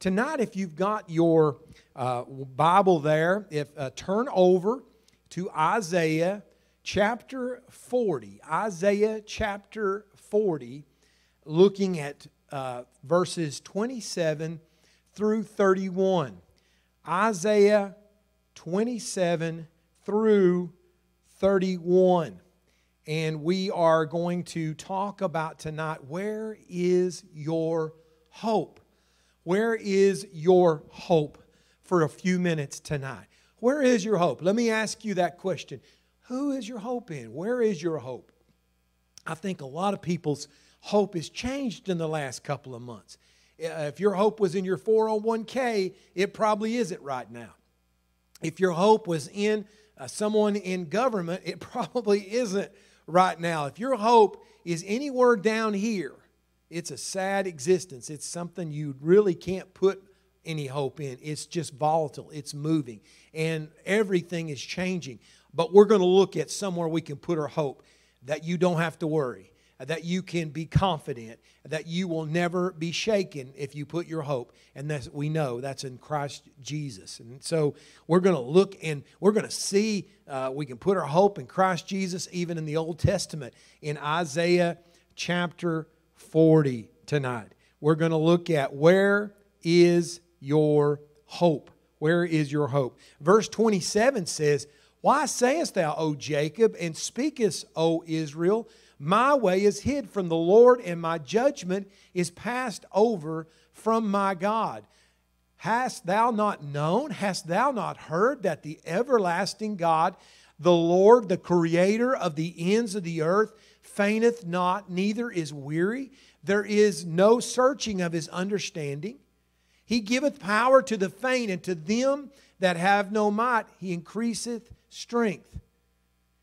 Tonight, if you've got your uh, Bible there, if uh, turn over to Isaiah chapter 40. Isaiah chapter 40, looking at uh, verses 27 through 31. Isaiah 27 through 31. And we are going to talk about tonight where is your hope? Where is your hope for a few minutes tonight? Where is your hope? Let me ask you that question. Who is your hope in? Where is your hope? I think a lot of people's hope has changed in the last couple of months. Uh, if your hope was in your 401k, it probably isn't right now. If your hope was in uh, someone in government, it probably isn't right now. If your hope is anywhere down here, it's a sad existence. It's something you really can't put any hope in. It's just volatile, it's moving, and everything is changing. But we're going to look at somewhere we can put our hope that you don't have to worry that you can be confident that you will never be shaken if you put your hope and that we know that's in christ jesus and so we're going to look and we're going to see uh, we can put our hope in christ jesus even in the old testament in isaiah chapter 40 tonight. We're going to look at where is your hope? Where is your hope? Verse 27 says why sayest thou o jacob and speakest o israel my way is hid from the Lord, and my judgment is passed over from my God. Hast thou not known, hast thou not heard that the everlasting God, the Lord, the creator of the ends of the earth, fainteth not, neither is weary? There is no searching of his understanding. He giveth power to the faint, and to them that have no might, he increaseth strength.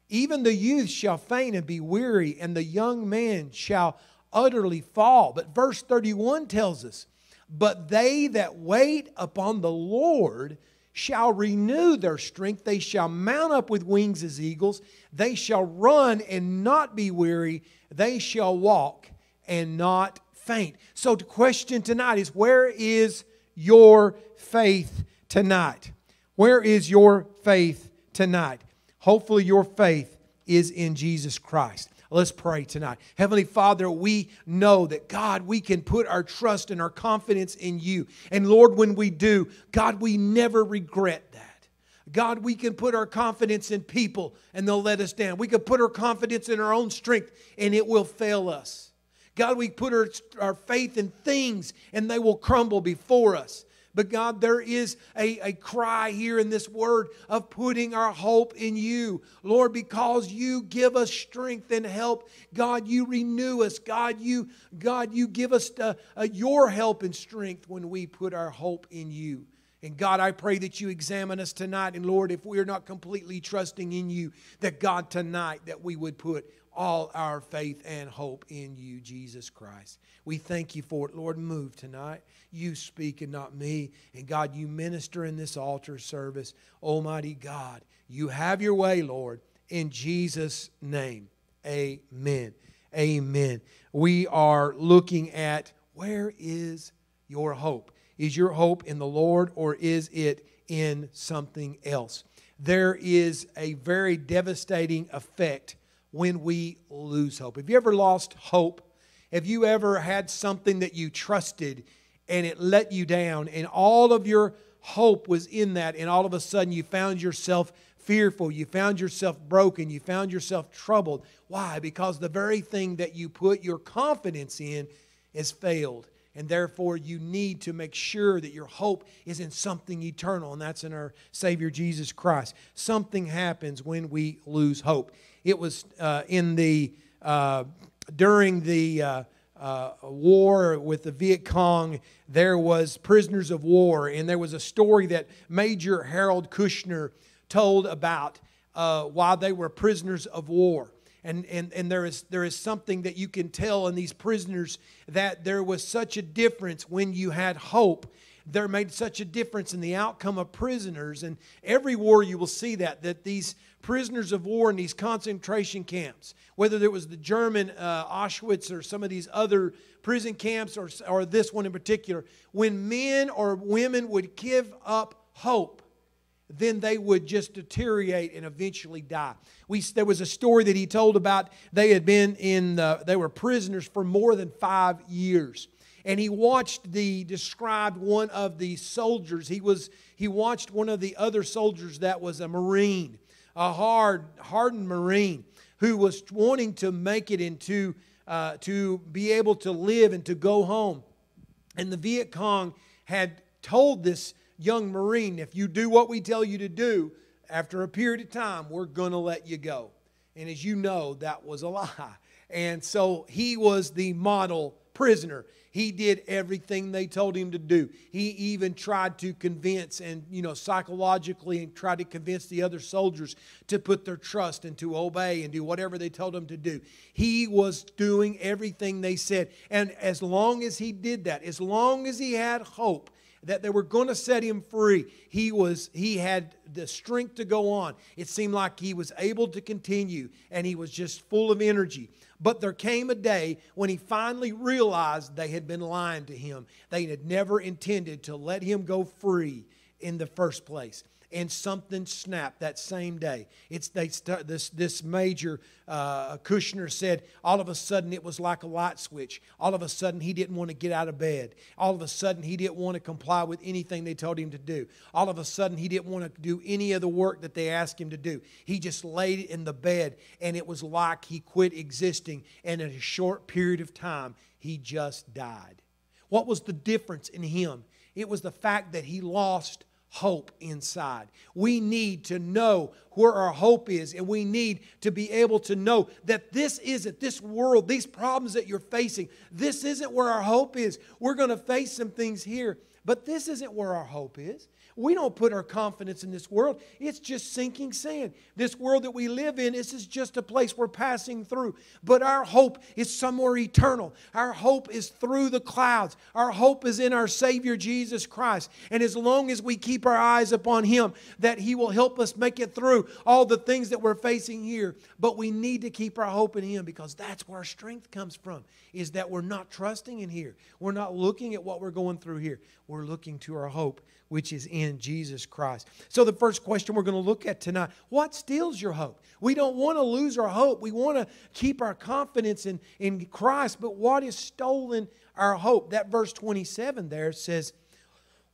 Even the youth shall faint and be weary, and the young man shall utterly fall. But verse 31 tells us, But they that wait upon the Lord shall renew their strength. They shall mount up with wings as eagles. They shall run and not be weary. They shall walk and not faint. So, the question tonight is where is your faith tonight? Where is your faith tonight? Hopefully, your faith is in Jesus Christ. Let's pray tonight. Heavenly Father, we know that God, we can put our trust and our confidence in you. And Lord, when we do, God, we never regret that. God, we can put our confidence in people and they'll let us down. We can put our confidence in our own strength and it will fail us. God, we put our, our faith in things and they will crumble before us. But God, there is a, a cry here in this word of putting our hope in you. Lord, because you give us strength and help. God, you renew us. God, you, God, you give us uh, your help and strength when we put our hope in you. And God, I pray that you examine us tonight. And Lord, if we are not completely trusting in you, that God, tonight, that we would put all our faith and hope in you, Jesus Christ. We thank you for it. Lord, move tonight. You speak and not me. And God, you minister in this altar service. Almighty God, you have your way, Lord. In Jesus' name, amen. Amen. We are looking at where is your hope? Is your hope in the Lord or is it in something else? There is a very devastating effect when we lose hope. Have you ever lost hope? Have you ever had something that you trusted and it let you down and all of your hope was in that and all of a sudden you found yourself fearful, you found yourself broken, you found yourself troubled. Why? Because the very thing that you put your confidence in has failed. And therefore, you need to make sure that your hope is in something eternal, and that's in our Savior Jesus Christ. Something happens when we lose hope. It was uh, in the uh, during the uh, uh, war with the Viet Cong, there was prisoners of war, and there was a story that Major Harold Kushner told about uh, while they were prisoners of war. And, and, and there, is, there is something that you can tell in these prisoners that there was such a difference when you had hope There made such a difference in the outcome of prisoners. And every war you will see that, that these prisoners of war in these concentration camps, whether it was the German uh, Auschwitz or some of these other prison camps or, or this one in particular, when men or women would give up hope, then they would just deteriorate and eventually die. We, there was a story that he told about they had been in, the, they were prisoners for more than five years. And he watched the, described one of the soldiers. He was, he watched one of the other soldiers that was a Marine, a hard, hardened Marine who was wanting to make it into, uh, to be able to live and to go home. And the Viet Cong had told this young Marine, if you do what we tell you to do, after a period of time, we're going to let you go. And as you know, that was a lie. And so he was the model prisoner. He did everything they told him to do. He even tried to convince and, you know, psychologically and tried to convince the other soldiers to put their trust and to obey and do whatever they told him to do. He was doing everything they said. And as long as he did that, as long as he had hope, that they were going to set him free. He was he had the strength to go on. It seemed like he was able to continue and he was just full of energy. But there came a day when he finally realized they had been lying to him. They had never intended to let him go free in the first place and something snapped that same day. It's they this this major uh, Kushner said all of a sudden it was like a light switch. All of a sudden he didn't want to get out of bed. All of a sudden he didn't want to comply with anything they told him to do. All of a sudden he didn't want to do any of the work that they asked him to do. He just laid in the bed and it was like he quit existing. And in a short period of time he just died. What was the difference in him? It was the fact that he lost hope inside. We need to know where our hope is, and we need to be able to know that this isn't, this world, these problems that you're facing, this isn't where our hope is. We're going to face some things here, but this isn't where our hope is. We don't put our confidence in this world. It's just sinking sand. This world that we live in, this is just a place we're passing through. But our hope is somewhere eternal. Our hope is through the clouds. Our hope is in our Savior Jesus Christ. And as long as we keep our eyes upon Him, that He will help us make it through all the things that we're facing here. But we need to keep our hope in Him because that's where our strength comes from, is that we're not trusting in here. We're not looking at what we're going through here. We're looking to our hope which is in Jesus Christ. So, the first question we're going to look at tonight what steals your hope? We don't want to lose our hope. We want to keep our confidence in, in Christ, but what is stolen our hope? That verse 27 there says,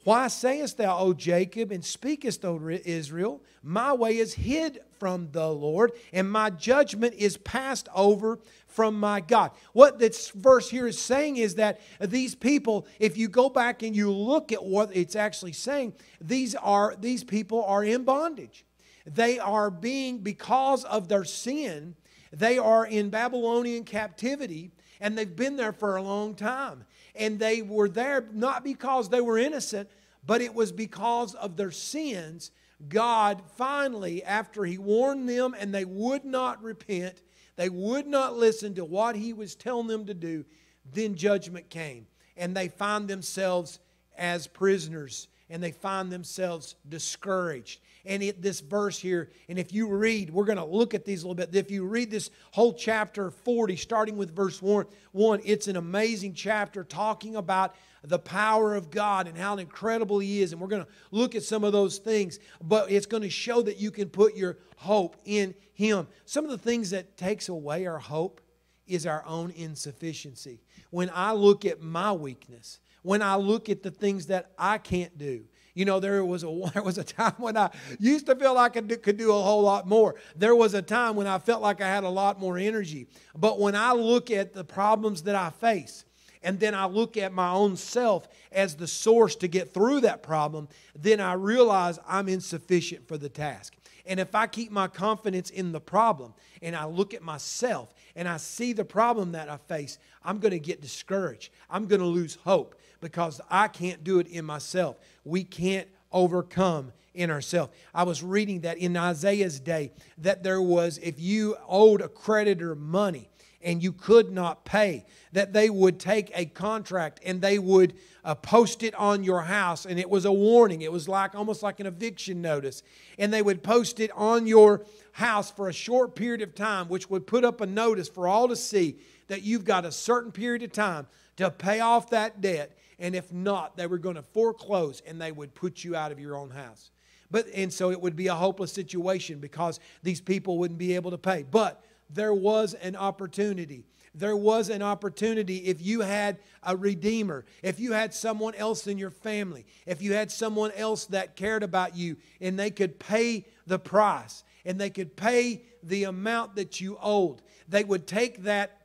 why sayest thou, O Jacob, and speakest, O Israel, my way is hid from the Lord, and my judgment is passed over from my God. What this verse here is saying is that these people, if you go back and you look at what it's actually saying, these are these people are in bondage. They are being because of their sin, they are in Babylonian captivity and they've been there for a long time. And they were there not because they were innocent, but it was because of their sins. God finally, after He warned them and they would not repent, they would not listen to what He was telling them to do, then judgment came. And they find themselves as prisoners and they find themselves discouraged and it, this verse here, and if you read, we're going to look at these a little bit. If you read this whole chapter 40, starting with verse 1, 1 it's an amazing chapter talking about the power of God and how incredible He is. And we're going to look at some of those things, but it's going to show that you can put your hope in Him. Some of the things that takes away our hope is our own insufficiency. When I look at my weakness, when I look at the things that I can't do, you know, there was a there was a time when I used to feel like I could do a whole lot more. There was a time when I felt like I had a lot more energy. But when I look at the problems that I face, and then I look at my own self as the source to get through that problem, then I realize I'm insufficient for the task. And if I keep my confidence in the problem and I look at myself and I see the problem that I face, I'm going to get discouraged. I'm going to lose hope because I can't do it in myself. We can't overcome in ourselves. I was reading that in Isaiah's day that there was if you owed a creditor money and you could not pay, that they would take a contract and they would uh, post it on your house. And it was a warning. It was like almost like an eviction notice. And they would post it on your house for a short period of time, which would put up a notice for all to see that you've got a certain period of time to pay off that debt. And if not, they were going to foreclose and they would put you out of your own house. But and so it would be a hopeless situation because these people wouldn't be able to pay. But there was an opportunity. There was an opportunity if you had a redeemer, if you had someone else in your family, if you had someone else that cared about you and they could pay the price and they could pay the amount that you owed. They would take that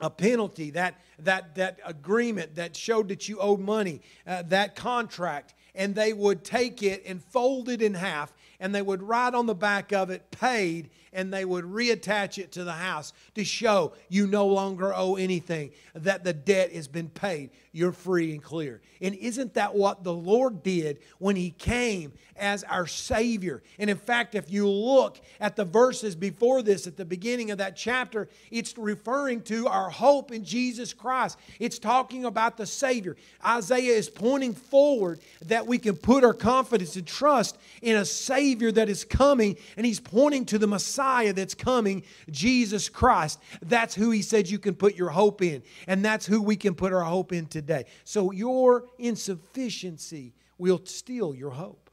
a penalty, that, that, that agreement that showed that you owed money, uh, that contract, and they would take it and fold it in half and they would write on the back of it paid and they would reattach it to the house to show you no longer owe anything, that the debt has been paid. You're free and clear. And isn't that what the Lord did when He came as our Savior? And in fact, if you look at the verses before this, at the beginning of that chapter, it's referring to our hope in Jesus Christ. It's talking about the Savior. Isaiah is pointing forward that we can put our confidence and trust in a Savior that is coming, and He's pointing to the Messiah Messiah that's coming, Jesus Christ. That's who he said you can put your hope in. And that's who we can put our hope in today. So your insufficiency will steal your hope.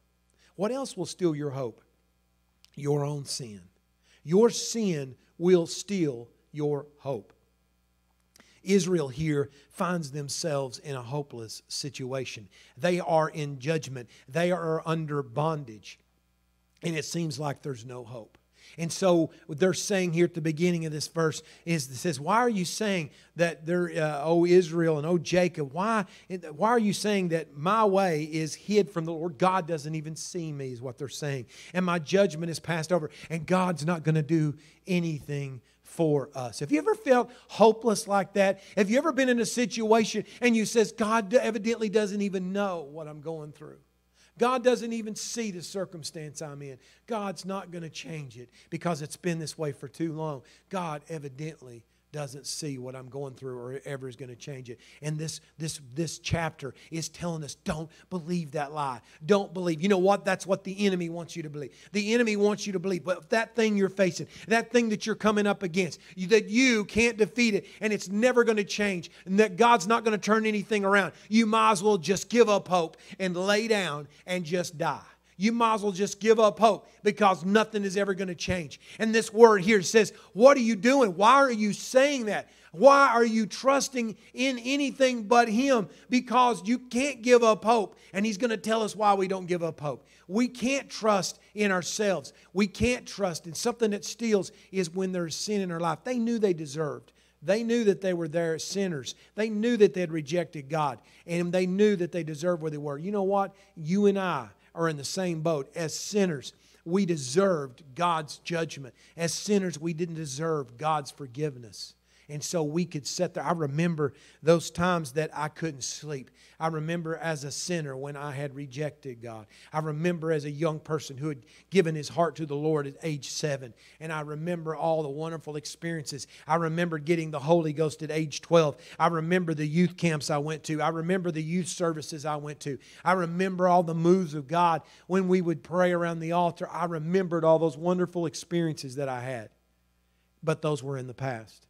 What else will steal your hope? Your own sin. Your sin will steal your hope. Israel here finds themselves in a hopeless situation. They are in judgment, they are under bondage, and it seems like there's no hope. And so what they're saying here at the beginning of this verse is it says, Why are you saying that there, uh, oh Israel and oh Jacob, why, why are you saying that my way is hid from the Lord? God doesn't even see me, is what they're saying. And my judgment is passed over, and God's not going to do anything for us. Have you ever felt hopeless like that? Have you ever been in a situation and you says God evidently doesn't even know what I'm going through? God doesn't even see the circumstance I'm in. God's not going to change it because it's been this way for too long. God evidently doesn't see what I'm going through or ever is going to change it. And this this this chapter is telling us don't believe that lie. Don't believe. You know what? That's what the enemy wants you to believe. The enemy wants you to believe. But that thing you're facing, that thing that you're coming up against, that you can't defeat it and it's never going to change and that God's not going to turn anything around. You might as well just give up hope and lay down and just die you might as well just give up hope because nothing is ever going to change. And this word here says, What are you doing? Why are you saying that? Why are you trusting in anything but Him? Because you can't give up hope. And He's going to tell us why we don't give up hope. We can't trust in ourselves. We can't trust in something that steals is when there's sin in our life. They knew they deserved. They knew that they were there as sinners. They knew that they had rejected God. And they knew that they deserved where they were. You know what? You and I are in the same boat. As sinners, we deserved God's judgment. As sinners, we didn't deserve God's forgiveness. And so we could sit there. I remember those times that I couldn't sleep. I remember as a sinner when I had rejected God. I remember as a young person who had given his heart to the Lord at age seven. And I remember all the wonderful experiences. I remember getting the Holy Ghost at age 12. I remember the youth camps I went to. I remember the youth services I went to. I remember all the moves of God when we would pray around the altar. I remembered all those wonderful experiences that I had. But those were in the past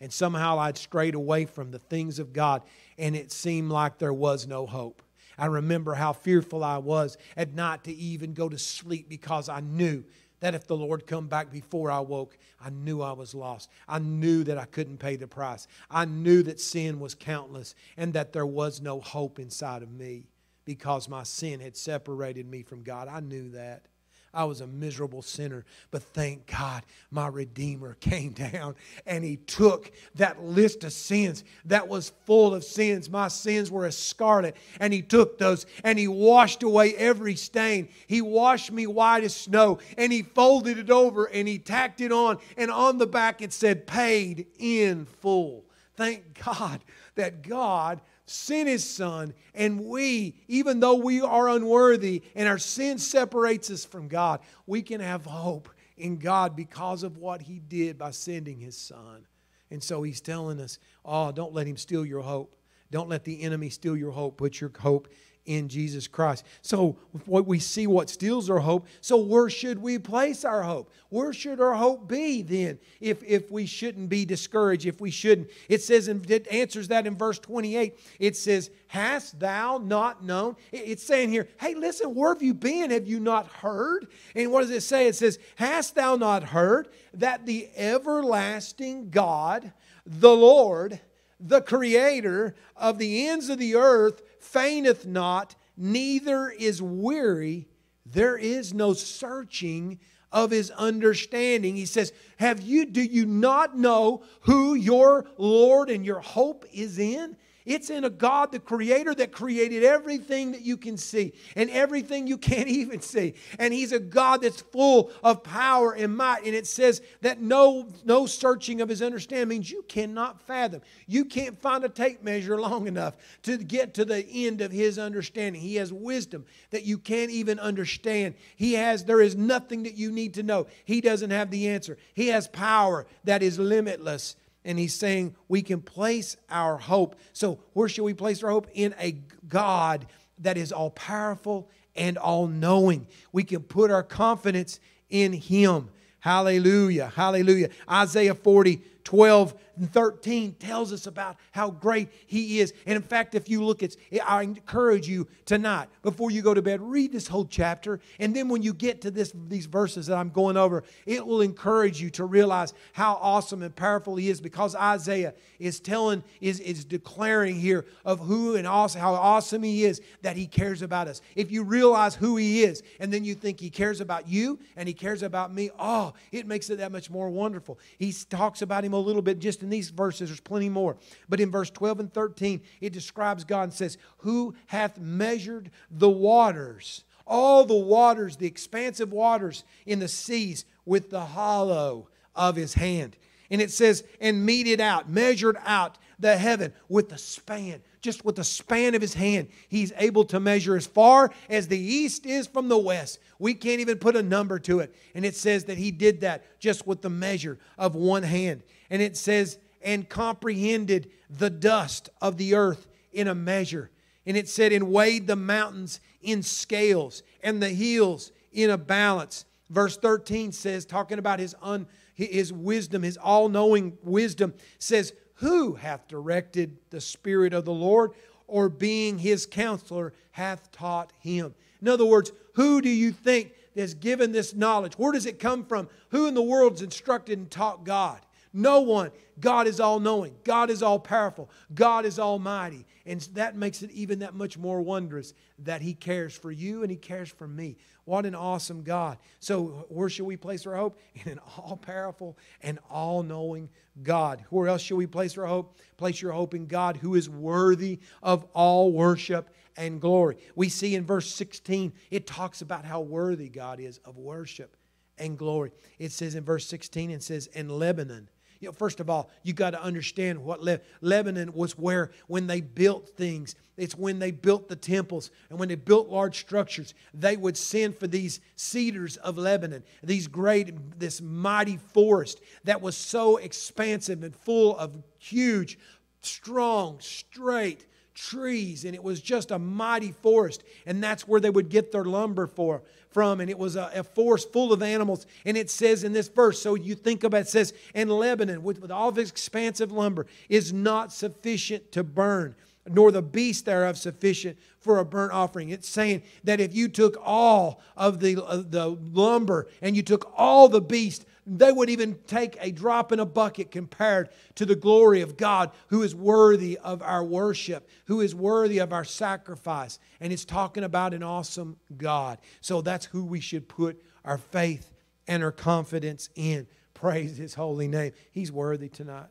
and somehow I'd strayed away from the things of God, and it seemed like there was no hope. I remember how fearful I was at night to even go to sleep because I knew that if the Lord come back before I woke, I knew I was lost. I knew that I couldn't pay the price. I knew that sin was countless and that there was no hope inside of me because my sin had separated me from God. I knew that. I was a miserable sinner. But thank God my Redeemer came down and He took that list of sins that was full of sins. My sins were as scarlet. And He took those and He washed away every stain. He washed me white as snow and He folded it over and He tacked it on. And on the back it said, paid in full. Thank God that God sent his son, and we, even though we are unworthy and our sin separates us from God, we can have hope in God because of what he did by sending his son. And so he's telling us, oh, don't let him steal your hope. Don't let the enemy steal your hope. Put your hope in Jesus Christ. So what we see what steals our hope. So where should we place our hope? Where should our hope be then if, if we shouldn't be discouraged, if we shouldn't? It says, and it answers that in verse 28. It says, Hast thou not known? It's saying here, hey, listen, where have you been? Have you not heard? And what does it say? It says, Hast thou not heard that the everlasting God, the Lord, the creator of the ends of the earth, fainteth not, neither is weary. There is no searching of his understanding. He says, Have you, do you not know who your Lord and your hope is in? It's in a God, the creator that created everything that you can see and everything you can't even see. And he's a God that's full of power and might. And it says that no, no searching of his understanding means you cannot fathom. You can't find a tape measure long enough to get to the end of his understanding. He has wisdom that you can't even understand. He has, there is nothing that you need to know. He doesn't have the answer. He has power that is limitless and he's saying we can place our hope. So, where should we place our hope? In a God that is all powerful and all knowing. We can put our confidence in him. Hallelujah. Hallelujah. Isaiah 40, 12 and 13 tells us about how great he is. And in fact, if you look at I encourage you tonight, before you go to bed, read this whole chapter. And then when you get to this, these verses that I'm going over, it will encourage you to realize how awesome and powerful he is because Isaiah is telling, is, is declaring here of who and awesome, how awesome he is that he cares about us. If you realize who he is and then you think he cares about you and he cares about me, oh, it makes it that much more wonderful. He talks about him a little bit just in these verses. There's plenty more. But in verse 12 and 13, it describes God and says, Who hath measured the waters, all the waters, the expansive waters in the seas, with the hollow of his hand? And it says, and meted out, measured out the heaven with the span, just with the span of his hand. He's able to measure as far as the east is from the west. We can't even put a number to it. And it says that he did that just with the measure of one hand. And it says, and comprehended the dust of the earth in a measure. And it said, and weighed the mountains in scales and the hills in a balance. Verse 13 says, talking about his, un, his wisdom, his all knowing wisdom, says, Who hath directed the Spirit of the Lord, or being his counselor, hath taught him? In other words, who do you think has given this knowledge? Where does it come from? Who in the world's instructed and taught God? No one. God is all knowing. God is all powerful. God is almighty. And that makes it even that much more wondrous that He cares for you and He cares for me. What an awesome God. So, where should we place our hope? In an all powerful and all knowing God. Where else should we place our hope? Place your hope in God who is worthy of all worship and glory. We see in verse 16, it talks about how worthy God is of worship and glory. It says in verse 16, it says, In Lebanon, you know, first of all, you got to understand what Le- Lebanon was where when they built things, it's when they built the temples and when they built large structures, they would send for these cedars of Lebanon, these great, this mighty forest that was so expansive and full of huge, strong, straight, trees. And it was just a mighty forest. And that's where they would get their lumber for from and it was a, a, forest full of animals and it says in this verse so you think about it, says and lebanon with, with all of its expansive lumber is not sufficient to burn nor the beast thereof sufficient for a burnt offering. It's saying that if you took all of the, uh, the lumber and you took all the beast, they would even take a drop in a bucket compared to the glory of God, who is worthy of our worship, who is worthy of our sacrifice. And it's talking about an awesome God. So that's who we should put our faith and our confidence in. Praise his holy name. He's worthy tonight.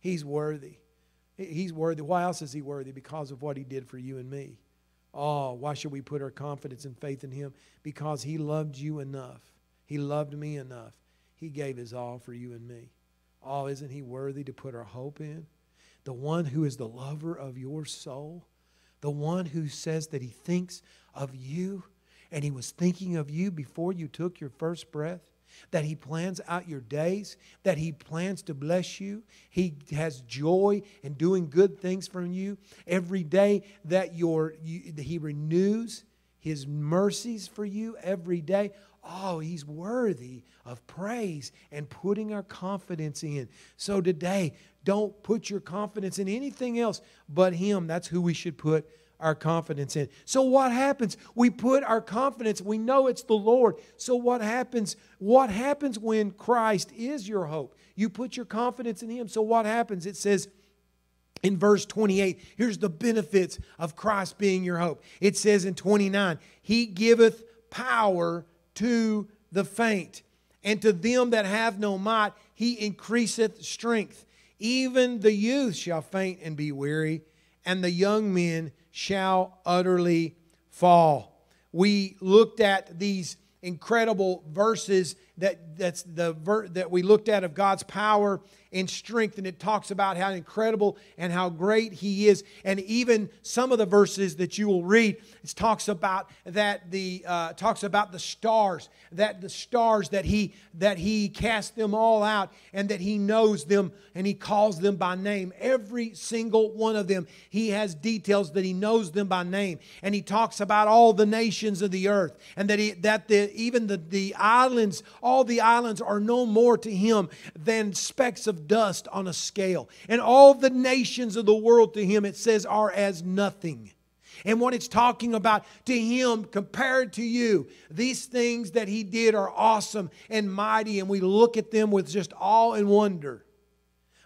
He's worthy. He's worthy. Why else is he worthy? Because of what he did for you and me. Oh, why should we put our confidence and faith in him? Because he loved you enough. He loved me enough he gave his all for you and me. Oh, isn't he worthy to put our hope in? The one who is the lover of your soul, the one who says that he thinks of you and he was thinking of you before you took your first breath. that He plans out your days, that He plans to bless you. He has joy in doing good things from you every day, that your, you, He renews His mercies for you every day. Oh, He's worthy of praise and putting our confidence in. So today, don't put your confidence in anything else but Him. That's who we should put our confidence in. So what happens? We put our confidence, we know it's the Lord. So what happens? What happens when Christ is your hope? You put your confidence in him. So what happens? It says in verse 28, here's the benefits of Christ being your hope. It says in 29, he giveth power to the faint, and to them that have no might, he increaseth strength. Even the youth shall faint and be weary, and the young men shall utterly fall. We looked at these incredible verses that that's the ver- that we looked at of God's power and strength and it talks about how incredible and how great he is. And even some of the verses that you will read it talks about that the uh, talks about the stars that the stars that he that he cast them all out and that he knows them and he calls them by name. Every single one of them he has details that he knows them by name. And he talks about all the nations of the earth and that he that the even the the islands all the islands are no more to him than specks of dust on a scale. And all the nations of the world to him, it says, are as nothing. And what it's talking about to him compared to you, these things that he did are awesome and mighty, and we look at them with just awe and wonder.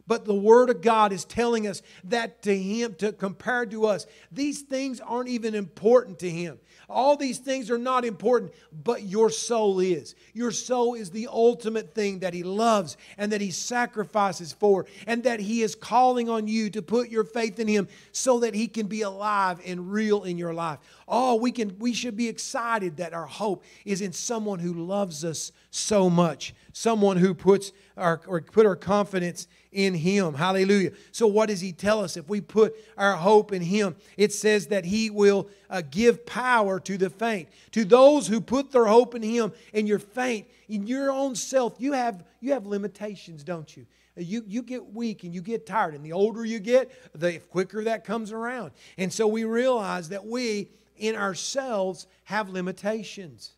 But the Word of God is telling us that to Him, to compare to us, these things aren't even important to Him. All these things are not important, but your soul is. Your soul is the ultimate thing that He loves and that He sacrifices for, and that He is calling on you to put your faith in Him so that He can be alive and real in your life. Oh, we can we should be excited that our hope is in someone who loves us so much, someone who puts our or put our confidence in him. Hallelujah. So, what does he tell us? If we put our hope in him, it says that he will uh, give power to the faint. To those who put their hope in him and you're faint, in your own self, you have, you have limitations, don't you? You, you get weak and you get tired. And the older you get, the quicker that comes around. And so we realize that we, in ourselves, have limitations.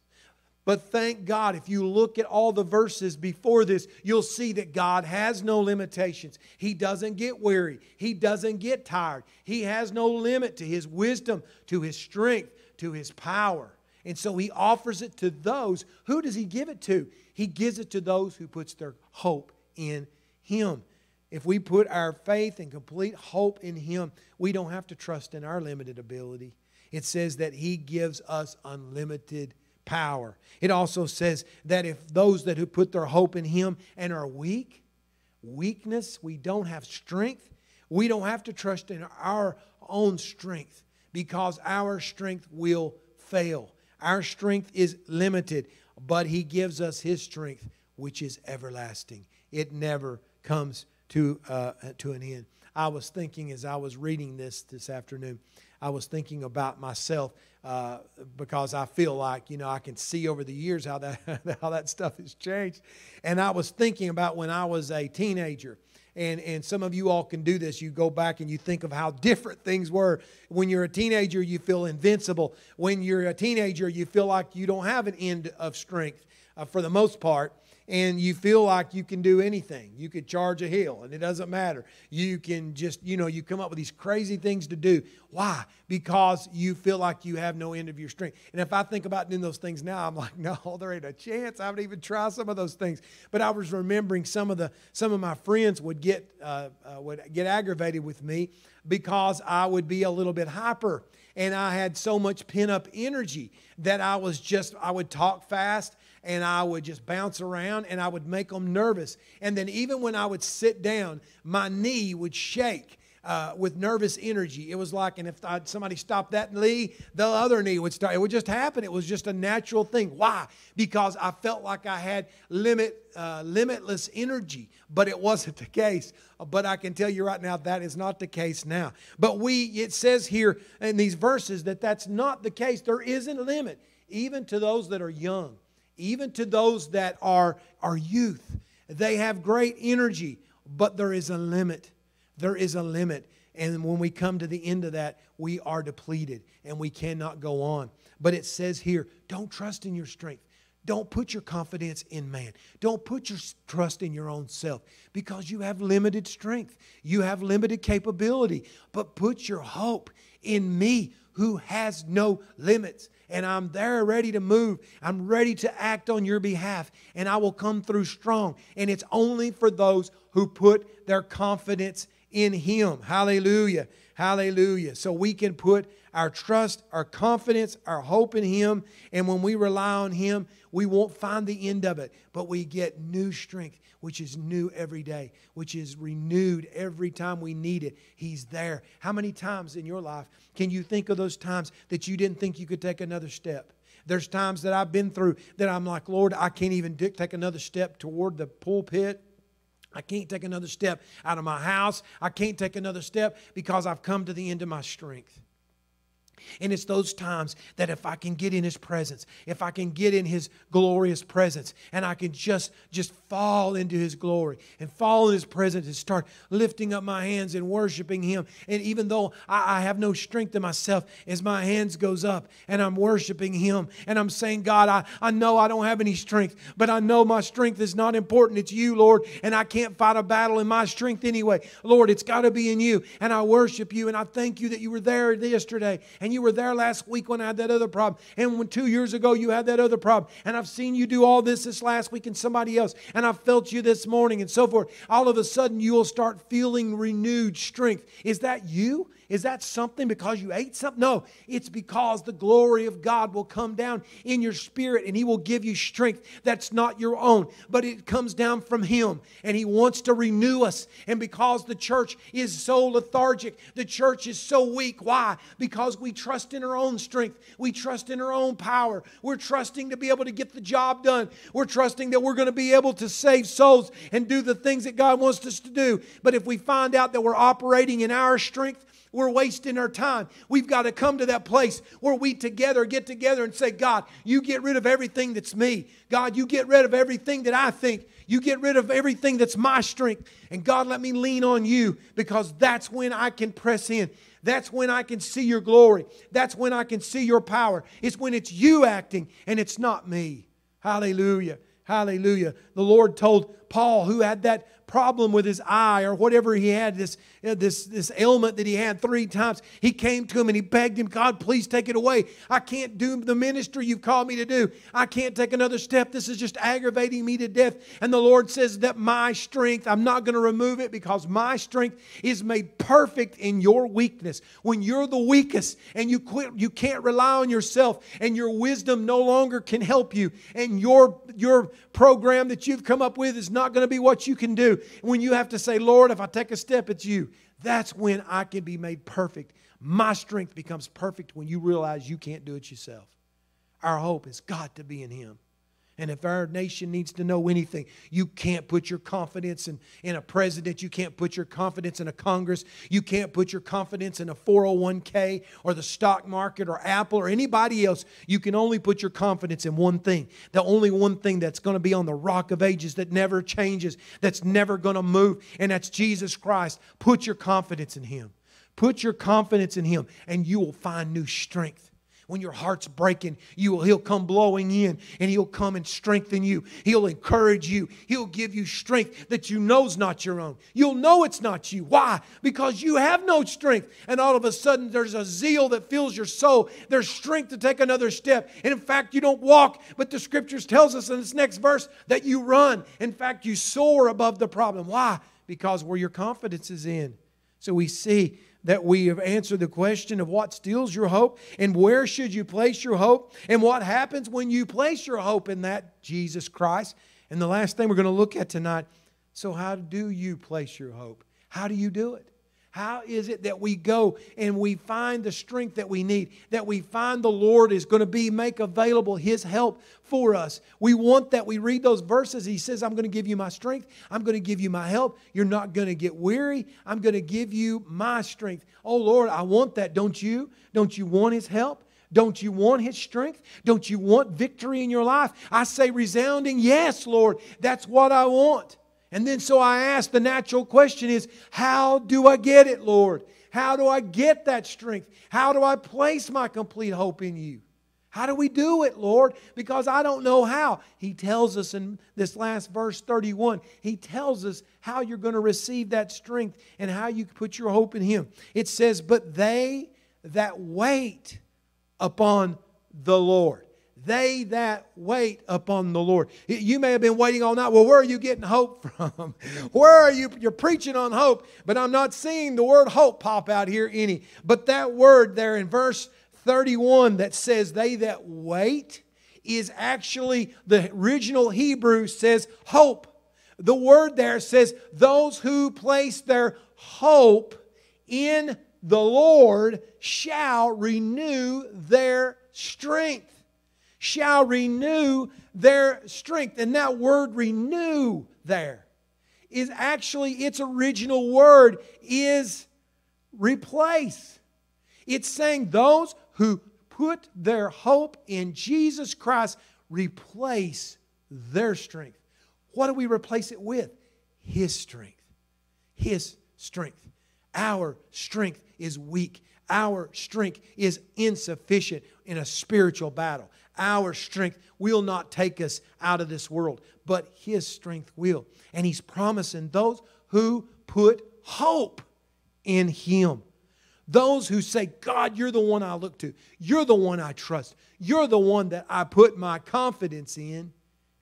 But thank God, if you look at all the verses before this, you'll see that God has no limitations. He doesn't get weary, He doesn't get tired. He has no limit to His wisdom, to His strength, to His power. And so He offers it to those. Who does He give it to? He gives it to those who puts their hope in Him. If we put our faith and complete hope in Him, we don't have to trust in our limited ability. It says that He gives us unlimited power. It also says that if those that who put their hope in him and are weak, weakness, we don't have strength, we don't have to trust in our own strength because our strength will fail. Our strength is limited, but he gives us his strength, which is everlasting. It never comes to, uh, to an end. I was thinking as I was reading this this afternoon, I was thinking about myself uh, because I feel like, you know, I can see over the years how that, how that stuff has changed. And I was thinking about when I was a teenager. And, and some of you all can do this. You go back and you think of how different things were. When you're a teenager, you feel invincible. When you're a teenager, you feel like you don't have an end of strength uh, for the most part and you feel like you can do anything. You could charge a hill and it doesn't matter. You can just, you know, you come up with these crazy things to do. Why? Because you feel like you have no end of your strength. And if I think about doing those things now, I'm like, no, there ain't a chance. I haven't even tried some of those things. But I was remembering some of the some of my friends would get uh, uh, would get aggravated with me because I would be a little bit hyper and I had so much pent up energy that I was just I would talk fast and I would just bounce around and I would make them nervous. And then even when I would sit down, my knee would shake. Uh, with nervous energy. It was like, and if I, somebody stopped that knee, the other knee would start. It would just happen. It was just a natural thing. Why? Because I felt like I had limit, uh, limitless energy, but it wasn't the case. But I can tell you right now that is not the case now. But we, it says here in these verses that that's not the case. There isn't a limit, even to those that are young even to those that are, are youth. They have great energy, but there is a limit. There is a limit. And when we come to the end of that, we are depleted and we cannot go on. But it says here don't trust in your strength. Don't put your confidence in man. Don't put your trust in your own self because you have limited strength. You have limited capability. But put your hope in me who has no limits. And I'm there ready to move. I'm ready to act on your behalf. And I will come through strong. And it's only for those who put their confidence in Him. Hallelujah. Hallelujah. So we can put our trust, our confidence, our hope in Him. And when we rely on Him, we won't find the end of it, but we get new strength, which is new every day, which is renewed every time we need it. He's there. How many times in your life can you think of those times that you didn't think you could take another step? There's times that I've been through that I'm like, Lord, I can't even take another step toward the pulpit. I can't take another step out of my house. I can't take another step because I've come to the end of my strength. And it's those times that if I can get in his presence, if I can get in his glorious presence, and I can just just fall into his glory and fall in his presence and start lifting up my hands and worshiping him. And even though I, I have no strength in myself, as my hands goes up and I'm worshiping him and I'm saying, God, I, I know I don't have any strength, but I know my strength is not important. It's you, Lord, and I can't fight a battle in my strength anyway. Lord, it's got to be in you. And I worship you and I thank you that you were there yesterday and you were there last week when I had that other problem. And when two years ago you had that other problem. And I've seen you do all this this last week and somebody else and I felt you this morning and so forth, all of a sudden you will start feeling renewed strength. Is that you? Is that something because you ate something? No, it's because the glory of God will come down in your spirit and He will give you strength that's not your own, but it comes down from Him and He wants to renew us. And because the church is so lethargic, the church is so weak. Why? Because we trust in our own strength, we trust in our own power, we're trusting to be able to get the job done, we're trusting that we're going to be able to save souls and do the things that God wants us to do. But if we find out that we're operating in our strength, we're wasting our time. We've got to come to that place where we together get together and say, God, you get rid of everything that's me. God, you get rid of everything that I think. You get rid of everything that's my strength. And God, let me lean on you because that's when I can press in. That's when I can see your glory. That's when I can see your power. It's when it's you acting and it's not me. Hallelujah. Hallelujah. The Lord told Paul, who had that problem with his eye or whatever he had, this, uh, this, this ailment that he had three times. He came to him and he begged him, God, please take it away. I can't do the ministry you've called me to do. I can't take another step. This is just aggravating me to death. And the Lord says that my strength, I'm not going to remove it because my strength is made perfect in your weakness. When you're the weakest and you quit, you can't rely on yourself and your wisdom no longer can help you and your, your program that you've come up with is not going to be what you can do. When you have to say, Lord, if I take a step, it's you. That's when I can be made perfect. My strength becomes perfect when you realize you can't do it yourself. Our hope has got to be in Him. And if our nation needs to know anything, you can't put your confidence in, in a president. You can't put your confidence in a Congress. You can't put your confidence in a 401k or the stock market or Apple or anybody else. You can only put your confidence in one thing. The only one thing that's going to be on the rock of ages that never changes, that's never going to move, and that's Jesus Christ. Put your confidence in Him. Put your confidence in Him, and you will find new strength when your heart's breaking, you he'll come blowing in and he'll come and strengthen you. He'll encourage you. He'll give you strength that you know's not your own. You'll know it's not you. Why? Because you have no strength. And all of a sudden there's a zeal that fills your soul. There's strength to take another step. And in fact, you don't walk, but the scriptures tells us in this next verse that you run. In fact, you soar above the problem. Why? Because where your confidence is in. So we see that we have answered the question of what steals your hope and where should you place your hope and what happens when you place your hope in that Jesus Christ. And the last thing we're going to look at tonight so, how do you place your hope? How do you do it? How is it that we go and we find the strength that we need, that we find the Lord is going to be make available his help for us? We want that. We read those verses. He says, I'm going to give you my strength. I'm going to give you my help. You're not going to get weary. I'm going to give you my strength. Oh Lord, I want that. Don't you? Don't you want his help? Don't you want His strength? Don't you want victory in your life? I say resounding, yes, Lord. That's what I want. And then so I ask the natural question is, how do I get it, Lord? How do I get that strength? How do I place my complete hope in you? How do we do it, Lord? Because I don't know how. He tells us in this last verse 31, He tells us how you're going to receive that strength and how you put your hope in Him. It says, But they that wait upon the Lord. They that wait upon the Lord. You may have been waiting all night. Well, where are you getting hope from? where are you? You're preaching on hope, but I'm not seeing the word hope pop out here any. But that word there in verse 31 that says, they that wait, is actually the original Hebrew says hope. The word there says, those who place their hope in the Lord shall renew their strength. Shall renew their strength. And that word renew there is actually, its original word is replace. It's saying those who put their hope in Jesus Christ replace their strength. What do we replace it with? His strength. His strength. Our strength is weak. Our strength is insufficient in a spiritual battle. Our strength will not take us out of this world, but His strength will. And He's promising those who put hope in Him. Those who say, God, you're the one I look to. You're the one I trust. You're the one that I put my confidence in.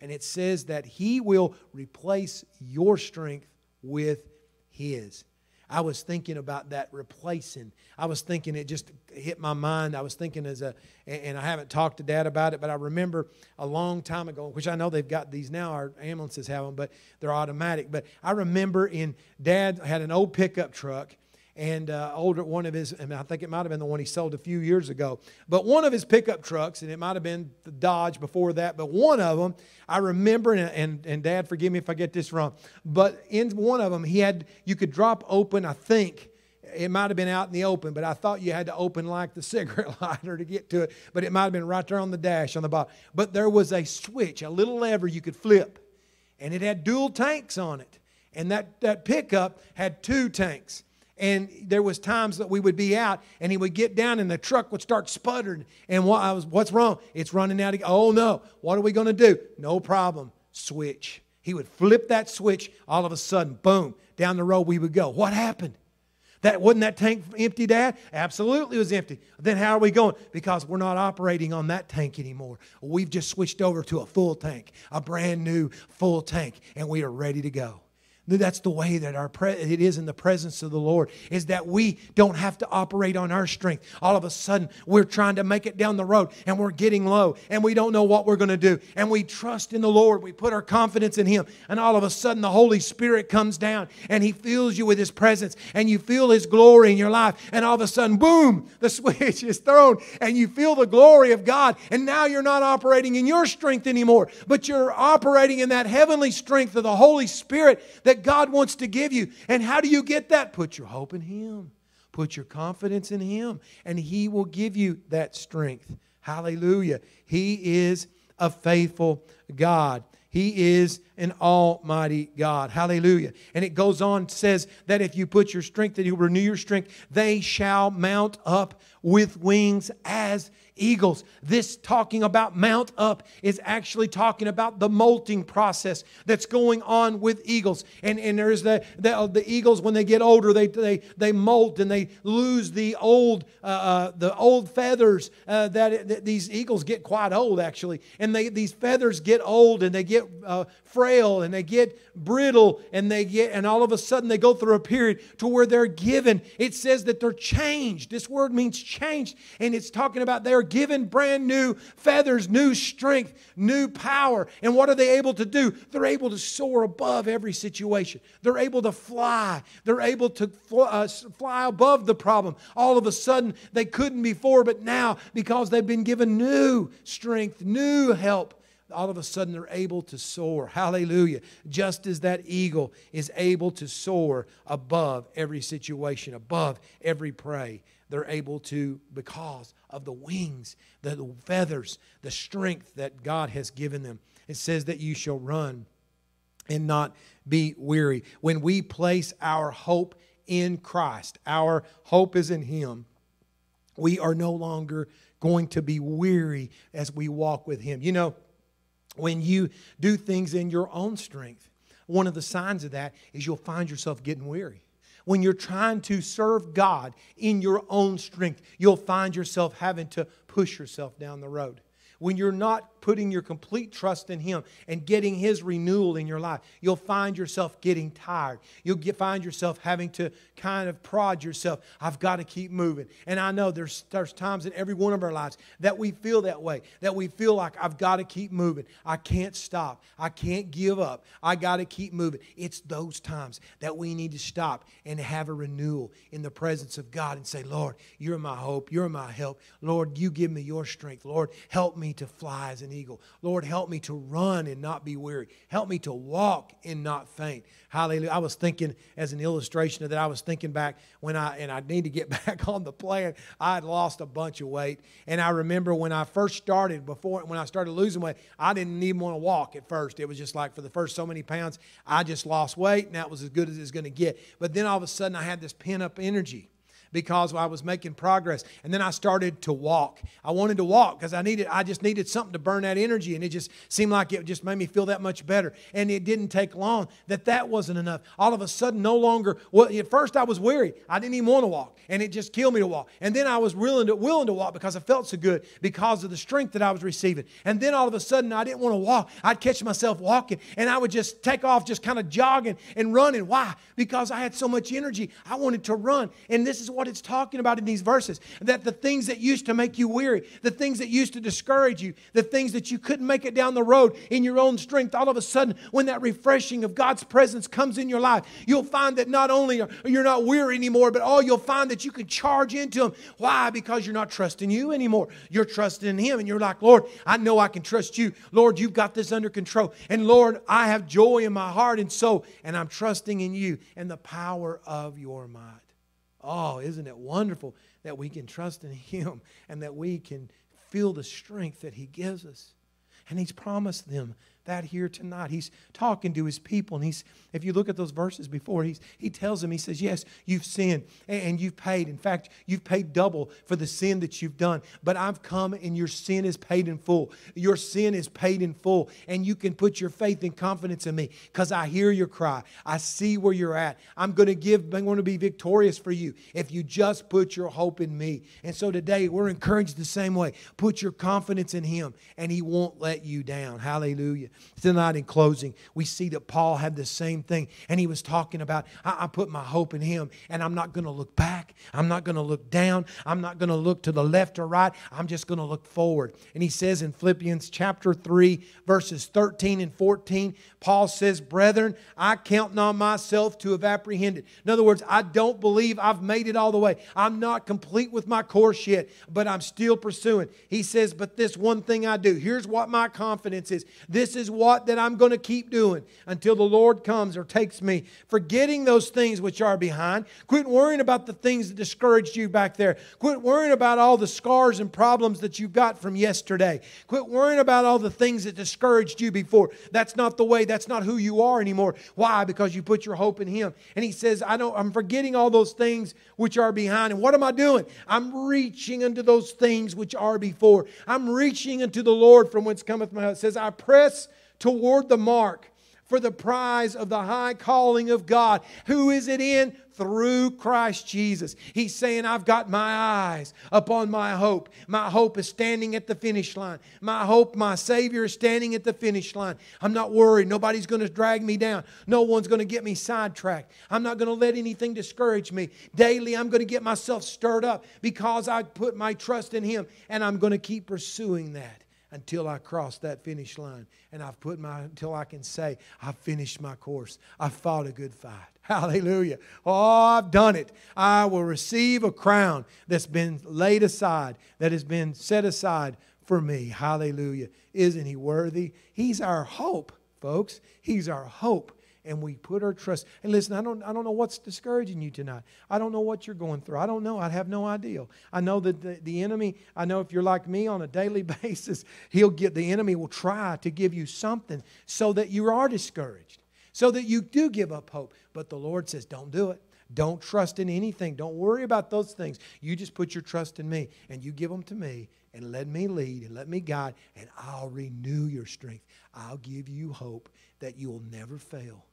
And it says that He will replace your strength with His. I was thinking about that replacing. I was thinking it just hit my mind. I was thinking as a, and I haven't talked to Dad about it, but I remember a long time ago, which I know they've got these now. Our ambulances have them, but they're automatic. But I remember in Dad had an old pickup truck, and uh, older one of his, and I think it might have been the one he sold a few years ago. But one of his pickup trucks, and it might have been the Dodge before that, but one of them, I remember, and, and, and Dad, forgive me if I get this wrong, but in one of them, he had, you could drop open, I think, it might have been out in the open, but I thought you had to open like the cigarette lighter to get to it. But it might have been right there on the dash on the bottom. But there was a switch, a little lever you could flip, and it had dual tanks on it. And that, that pickup had two tanks and there was times that we would be out and he would get down and the truck would start sputtering. And what I was what's wrong? It's running out of oh no. What are we going to do? No problem. Switch. He would flip that switch. All of a sudden boom down the road we would go. What happened? That wasn't that tank empty dad? Absolutely was empty. Then how are we going? Because we're not operating on that tank anymore. We've just switched over to a full tank a brand new full tank and we are ready to go that's the way that our pre- it is in the presence of the Lord, is that we don't have to operate on our strength. All of a sudden, we're trying to make it down the road and we're getting low and we don't know what we're going to do. And we trust in the Lord. We put our confidence in Him. And all of a sudden, the Holy Spirit comes down and He fills you with His presence and you feel His glory in your life. And all of a sudden, boom, the switch is thrown and you feel the glory of God. And now you're not operating in your strength anymore, but you're operating in that heavenly strength of the Holy Spirit that that God wants to give you. And how do you get that? Put your hope in Him, put your confidence in Him, and He will give you that strength. Hallelujah. He is a faithful God. He is an almighty God. Hallelujah. And it goes on, says that if you put your strength, that He'll renew your strength, they shall mount up with wings as eagles. This talking about mount up is actually talking about the molting process that's going on with eagles. And, and there's the, the, the eagles, when they get older, they, they, they molt and they lose the old, uh, uh, the old feathers uh, that, that, these eagles get quite old, actually. And they, these feathers get old and they get uh, frail and they get brittle and they get, and all of a sudden they go through a period to where they're given. It says that they're changed. This word means changed. And it's talking about they're given brand new feathers, new strength, new power. And what are they able to do? They're able to soar above every situation. They're able to fly. They're able to uh, fly above the problem. All of a sudden, they couldn't before, but now, because they've been given new strength, new help, all of a sudden they're able to soar. Hallelujah. Just as that eagle is able to soar above every situation, above every prey they're able to, because of the wings, the, the feathers, the strength that God has given them. It says that you shall run and not be weary. When we place our hope in Christ, our hope is in Him, we are no longer going to be weary as we walk with Him. You know, when you do things in your own strength, one of the signs of that is you'll find yourself getting weary. When you're trying to serve God in your own strength, you'll find yourself having to push yourself down the road. When you're not putting your complete trust in Him and getting His renewal in your life, you'll find yourself getting tired. You'll get, find yourself having to kind of prod yourself. I've got to keep moving. And I know there's, there's times in every one of our lives that we feel that way, that we feel like I've got to keep moving. I can't stop. I can't give up. I got to keep moving. It's those times that we need to stop and have a renewal in the presence of God and say, Lord, you're my hope. You're my help. Lord, you give me your strength. Lord, help me to fly as an eagle. Lord, help me to run and not be weary. Help me to walk and not faint. Hallelujah. I was thinking as an illustration of that, I was thinking back when I, and I need to get back on the plan, I had lost a bunch of weight. And I remember when I first started, before, when I started losing weight, I didn't even want to walk at first. It was just like for the first so many pounds, I just lost weight and that was as good as it's going to get. But then all of a sudden, I had this pent up energy because I was making progress. And then I started to walk. I wanted to walk because I needed I just needed something to burn that energy and it just seemed like it just made me feel that much better. And it didn't take long that that wasn't enough. All of a sudden no longer well at first I was weary. I didn't even want to walk and it just killed me to walk. And then I was willing to willing to walk because I felt so good because of the strength that I was receiving. And then all of a sudden I didn't want to walk. I'd catch myself walking and I would just take off just kind of jogging and running. Why? Because I had so much energy. I wanted to run. And this is what it's talking about in these verses that the things that used to make you weary, the things that used to discourage you, the things that you couldn't make it down the road in your own strength, all of a sudden, when that refreshing of God's presence comes in your life, you'll find that not only are you're not weary anymore, but all you'll find that you can charge into Him. Why? Because you're not trusting you anymore. You're trusting in Him, and you're like, Lord, I know I can trust you. Lord, you've got this under control. And Lord, I have joy in my heart and soul, and I'm trusting in you and the power of your might. Oh, isn't it wonderful that we can trust in Him and that we can feel the strength that He gives us? And He's promised them that here tonight. He's talking to his people, and he's, if you look at those verses before, he's, he tells them, he says, Yes, you've sinned and you've paid. In fact, you've paid double for the sin that you've done. But I've come and your sin is paid in full. Your sin is paid in full, and you can put your faith and confidence in me because I hear your cry. I see where you're at. I'm going to give, I'm going to be victorious for you if you just put your hope in me. And so today, we're encouraged the same way. Put your confidence in him, and he won't let you down. Hallelujah. Tonight, in closing, we see that Paul had the same thing, and he was talking about, I, I put my hope in him, and I'm not going to look back. I'm not going to look down. I'm not going to look to the left or right. I'm just going to look forward. And he says in Philippians chapter 3, verses 13 and 14, Paul says, Brethren, I count not myself to have apprehended. In other words, I don't believe I've made it all the way. I'm not complete with my course yet, but I'm still pursuing. He says, But this one thing I do, here's what my confidence is. This is what that I'm going to keep doing until the Lord comes or takes me. Forgetting those things which are behind. Quit worrying about the things that discouraged you back there. Quit worrying about all the scars and problems that you've got from yesterday. Quit worrying about all the things that discouraged you before. That's not the way. That's not who you are anymore. Why? Because you put your hope in Him. And He says, I don't, I'm forgetting all those things which are behind. And what am I doing? I'm reaching unto those things which are before. I'm reaching unto the Lord from whence cometh my help. It says, I press toward the mark for the prize of the high calling of God. Who is it in? Through Christ Jesus. He's saying, I've got my eyes upon my hope. My hope is standing at the finish line. My hope, my Savior is standing at the finish line. I'm not worried. Nobody's going to drag me down. No one's going to get me sidetracked. I'm not going to let anything discourage me. Daily, I'm going to get myself stirred up because I put my trust in Him and I'm going to keep pursuing that until I cross that finish line. And I've put my, until I can say, I've finished my course. I've fought a good fight. Hallelujah. Oh, I've done it. I will receive a crown that's been laid aside, that has been set aside for me. Hallelujah. Isn't he worthy? He's our hope, folks. He's our hope. And we put our trust. And listen, I don't, I don't know what's discouraging you tonight. I don't know what you're going through. I don't know. I have no idea. I know that the, the enemy, I know if you're like me on a daily basis, he'll get, the enemy will try to give you something so that you are discouraged, so that you do give up hope. But the Lord says, don't do it. Don't trust in anything. Don't worry about those things. You just put your trust in me and you give them to me and let me lead and let me guide, and I'll renew your strength. I'll give you hope that you'll never fail.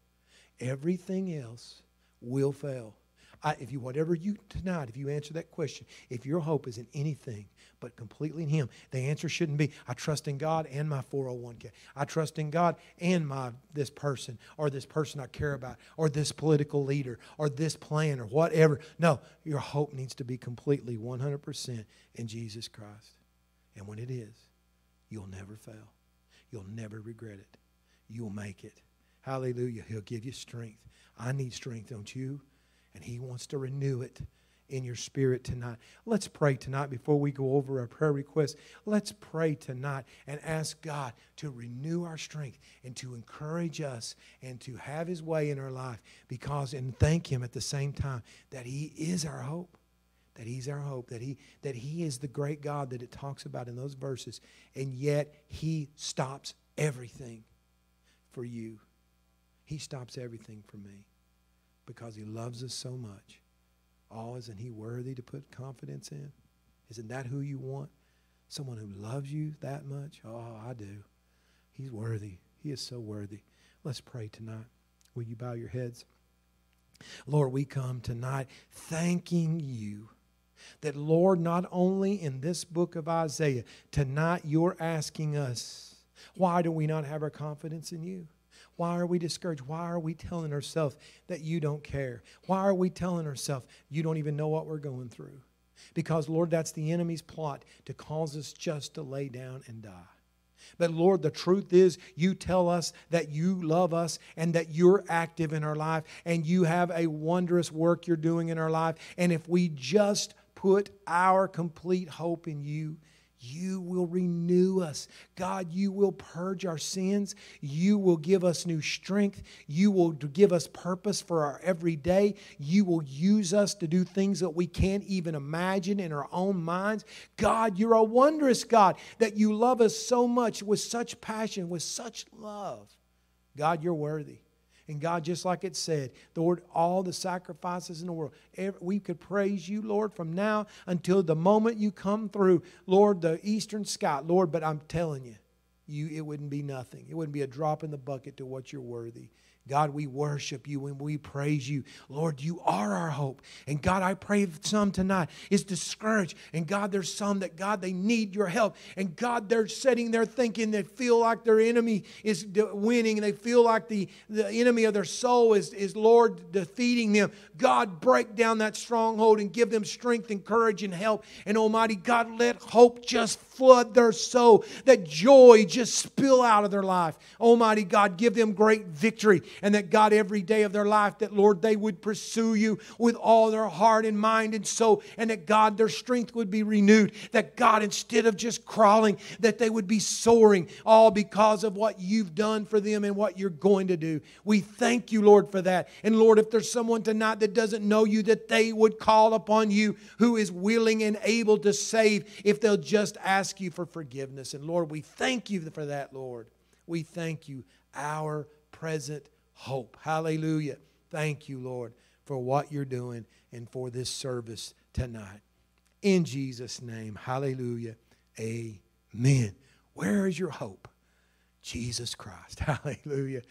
Everything else will fail. I, if you, whatever you tonight, if you answer that question, if your hope is in anything but completely in Him, the answer shouldn't be, I trust in God and my 401k. I trust in God and my this person or this person I care about or this political leader or this plan or whatever. No, your hope needs to be completely 100% in Jesus Christ. And when it is, you'll never fail. You'll never regret it. You'll make it. Hallelujah. He'll give you strength. I need strength, don't you? And He wants to renew it in your spirit tonight. Let's pray tonight before we go over our prayer requests. Let's pray tonight and ask God to renew our strength and to encourage us and to have His way in our life because, and thank Him at the same time that He is our hope that he's our hope that he that he is the great god that it talks about in those verses and yet he stops everything for you he stops everything for me because he loves us so much. Oh isn't he worthy to put confidence in? Isn't that who you want? Someone who loves you that much? Oh i do. He's worthy. He is so worthy. Let's pray tonight. Will you bow your heads? Lord, we come tonight thanking you that, Lord, not only in this book of Isaiah, tonight you're asking us, why do we not have our confidence in you? Why are we discouraged? Why are we telling ourselves that you don't care? Why are we telling ourselves you don't even know what we're going through? Because, Lord, that's the enemy's plot to cause us just to lay down and die. But Lord, the truth is, you tell us that you love us and that you're active in our life and you have a wondrous work you're doing in our life. And if we just put our complete hope in you, you will renew us. God, you will purge our sins. You will give us new strength. You will give us purpose for our everyday. You will use us to do things that we can't even imagine in our own minds. God, you're a wondrous God that you love us so much with such passion, with such love. God, you're worthy. And God, just like it said, Lord, all the sacrifices in the world, we could praise you, Lord, from now until the moment you come through, Lord, the eastern sky, Lord. But I'm telling you, you it wouldn't be nothing. It wouldn't be a drop in the bucket to what you're worthy. God, we worship you and we praise you. Lord, you are our hope. And God, I pray some tonight is discouraged. And God, there's some that, God, they need your help. And God, they're sitting there thinking they feel like their enemy is winning they feel like the, the enemy of their soul is, is, Lord, defeating them. God, break down that stronghold and give them strength and courage and help. And Almighty God, let hope just flood their soul, that joy just spill out of their life. Almighty God, give them great victory and that God, every day of their life, that Lord, they would pursue you with all their heart and mind and soul, and that God, their strength would be renewed. That God, instead of just crawling, that they would be soaring, all because of what you've done for them and what you're going to do. We thank you, Lord, for that. And Lord, if there's someone tonight that doesn't know you, that they would call upon you who is willing and able to save if they'll just ask you for forgiveness. And Lord, we thank you for that, Lord. We thank you, our present hope. Hallelujah. Thank you, Lord, for what you're doing and for this service tonight. In Jesus' name, hallelujah. Amen. Where is your hope? Jesus Christ. Hallelujah.